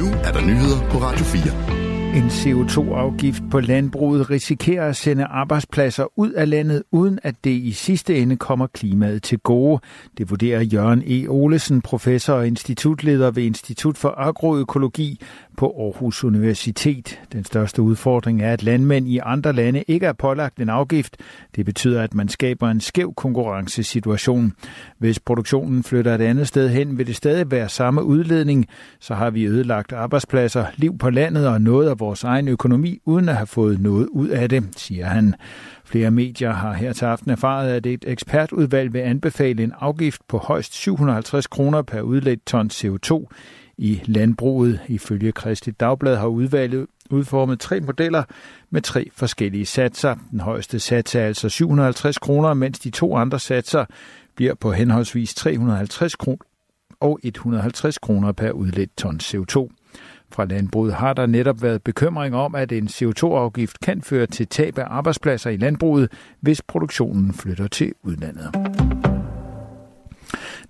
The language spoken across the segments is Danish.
nu er der nyheder på Radio 4. En CO2-afgift på landbruget risikerer at sende arbejdspladser ud af landet, uden at det i sidste ende kommer klimaet til gode. Det vurderer Jørgen E. Olesen, professor og institutleder ved Institut for Agroøkologi på Aarhus Universitet. Den største udfordring er, at landmænd i andre lande ikke er pålagt en afgift. Det betyder, at man skaber en skæv konkurrencesituation. Hvis produktionen flytter et andet sted hen, vil det stadig være samme udledning. Så har vi ødelagt arbejdspladser, liv på landet og noget af vores egen økonomi, uden at have fået noget ud af det, siger han. Flere medier har her til aften erfaret, at et ekspertudvalg vil anbefale en afgift på højst 750 kroner per udledt ton CO2 i landbruget. Ifølge Kristi Dagblad har udvalget udformet tre modeller med tre forskellige satser. Den højeste sats er altså 750 kroner, mens de to andre satser bliver på henholdsvis 350 kroner og 150 kroner per udledt ton CO2. Fra landbruget har der netop været bekymring om, at en CO2-afgift kan føre til tab af arbejdspladser i landbruget, hvis produktionen flytter til udlandet.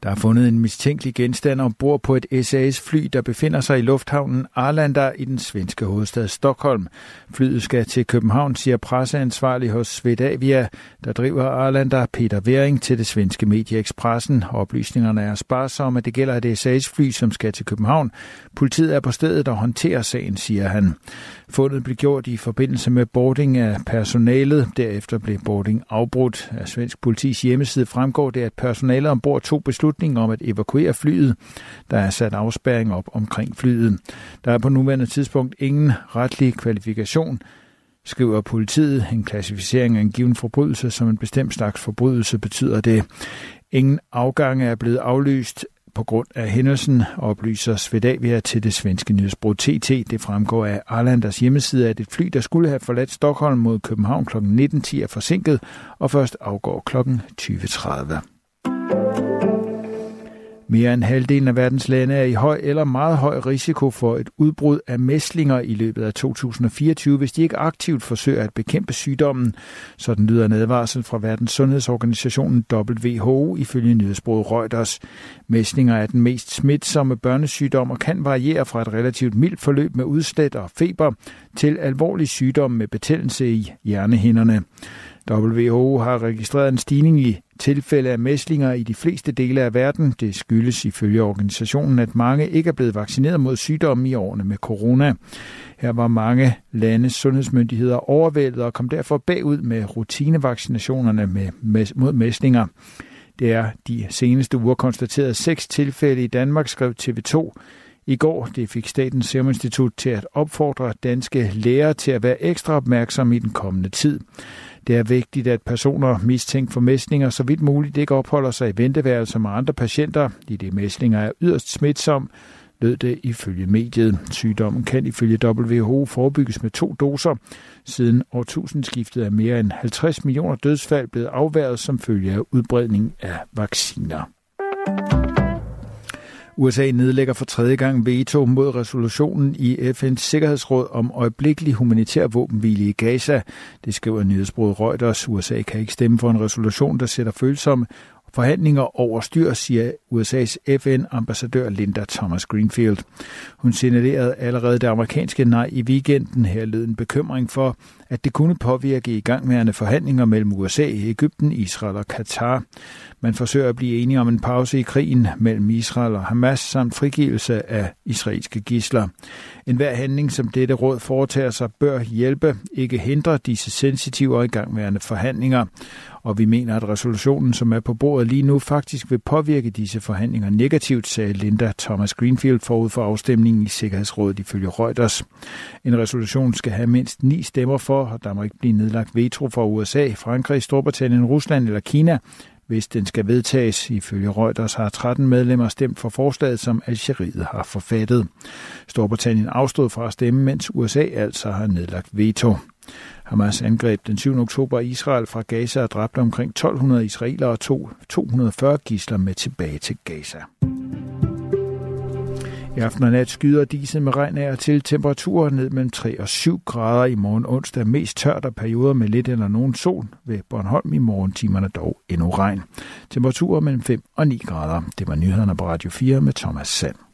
Der er fundet en mistænkelig genstand ombord på et SAS-fly, der befinder sig i lufthavnen Arlanda i den svenske hovedstad Stockholm. Flyet skal til København, siger presseansvarlig hos Svedavia, der driver Arlanda Peter Wering til det svenske medie Expressen. Oplysningerne er sparsomme, at det gælder et SAS-fly, som skal til København. Politiet er på stedet og håndterer sagen, siger han. Fundet blev gjort i forbindelse med boarding af personalet. Derefter blev boarding afbrudt. Af svensk politis hjemmeside fremgår det, at personalet ombord tog beslutningen om at evakuere flyet. Der er sat afspærring op omkring flyet. Der er på nuværende tidspunkt ingen retlig kvalifikation skriver politiet. En klassificering af en given forbrydelse som en bestemt slags forbrydelse betyder det. Ingen afgange er blevet aflyst på grund af hændelsen, oplyser Svedavia til det svenske nyhedsbrug TT. Det fremgår af Arlanders hjemmeside, at et fly, der skulle have forladt Stockholm mod København kl. 19.10 er forsinket og først afgår kl. 20.30. Mere end halvdelen af verdens lande er i høj eller meget høj risiko for et udbrud af mæslinger i løbet af 2024, hvis de ikke aktivt forsøger at bekæmpe sygdommen. Sådan lyder en advarsel fra Verdens Sundhedsorganisationen WHO ifølge nyhedsbruget Reuters. Mæslinger er den mest smitsomme børnesygdom og kan variere fra et relativt mildt forløb med udslæt og feber til alvorlig sygdom med betændelse i hjernehinderne. WHO har registreret en stigning i tilfælde af mæslinger i de fleste dele af verden. Det skyldes ifølge organisationen, at mange ikke er blevet vaccineret mod sygdommen i årene med corona. Her var mange landes sundhedsmyndigheder overvældet og kom derfor bagud med rutinevaccinationerne med, mod mæslinger. Det er de seneste uger konstateret seks tilfælde i Danmark, skrev TV2. I går det fik Statens Serum Institut til at opfordre danske læger til at være ekstra opmærksomme i den kommende tid. Det er vigtigt, at personer mistænkt for mæslinger så vidt muligt ikke opholder sig i venteværelser med andre patienter, i det mæslinger er yderst smitsom, lød det ifølge mediet. Sygdommen kan ifølge WHO forebygges med to doser. Siden årtusindskiftet er mere end 50 millioner dødsfald blevet afværget som følge af udbredning af vacciner. USA nedlægger for tredje gang veto mod resolutionen i FN's Sikkerhedsråd om øjeblikkelig humanitær våbenhvile i Gaza. Det skriver nyhedsbruget Reuters. USA kan ikke stemme for en resolution, der sætter følsomme forhandlinger over styr, siger USA's FN-ambassadør Linda Thomas Greenfield. Hun signalerede allerede det amerikanske nej i weekenden. Her lød en bekymring for, at det kunne påvirke i gangværende forhandlinger mellem USA, Ægypten, Israel og Katar. Man forsøger at blive enige om en pause i krigen mellem Israel og Hamas samt frigivelse af israelske gisler. En hver handling, som dette råd foretager sig, bør hjælpe, ikke hindre disse sensitive og igangværende forhandlinger. Og vi mener, at resolutionen, som er på bordet lige nu, faktisk vil påvirke disse forhandlinger negativt, sagde Linda Thomas Greenfield forud for afstemningen i Sikkerhedsrådet ifølge Reuters. En resolution skal have mindst ni stemmer for, og der må ikke blive nedlagt veto fra USA, Frankrig, Storbritannien, Rusland eller Kina, hvis den skal vedtages. Ifølge Reuters har 13 medlemmer stemt for forslaget, som Algeriet har forfattet. Storbritannien afstod fra at stemme, mens USA altså har nedlagt veto. Hamas angreb den 7. oktober Israel fra Gaza og dræbte omkring 1200 israelere og tog 240 gisler med tilbage til Gaza. I aften og nat skyder disse med regn af til temperaturer ned mellem 3 og 7 grader i morgen onsdag. Mest tørt og perioder med lidt eller nogen sol ved Bornholm i morgentimerne dog endnu regn. Temperaturer mellem 5 og 9 grader. Det var nyhederne på Radio 4 med Thomas Sand.